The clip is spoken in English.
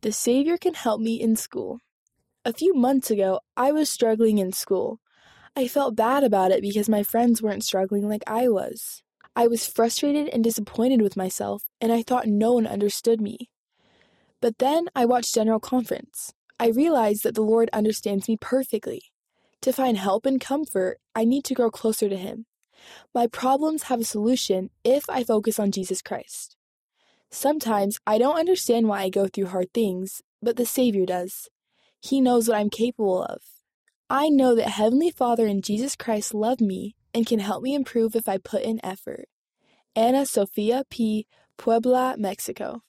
The Savior can help me in school. A few months ago, I was struggling in school. I felt bad about it because my friends weren't struggling like I was. I was frustrated and disappointed with myself, and I thought no one understood me. But then I watched General Conference. I realized that the Lord understands me perfectly. To find help and comfort, I need to grow closer to Him. My problems have a solution if I focus on Jesus Christ. Sometimes I don't understand why I go through hard things, but the Savior does. He knows what I'm capable of. I know that Heavenly Father and Jesus Christ love me and can help me improve if I put in effort. Ana Sofia P., Puebla, Mexico.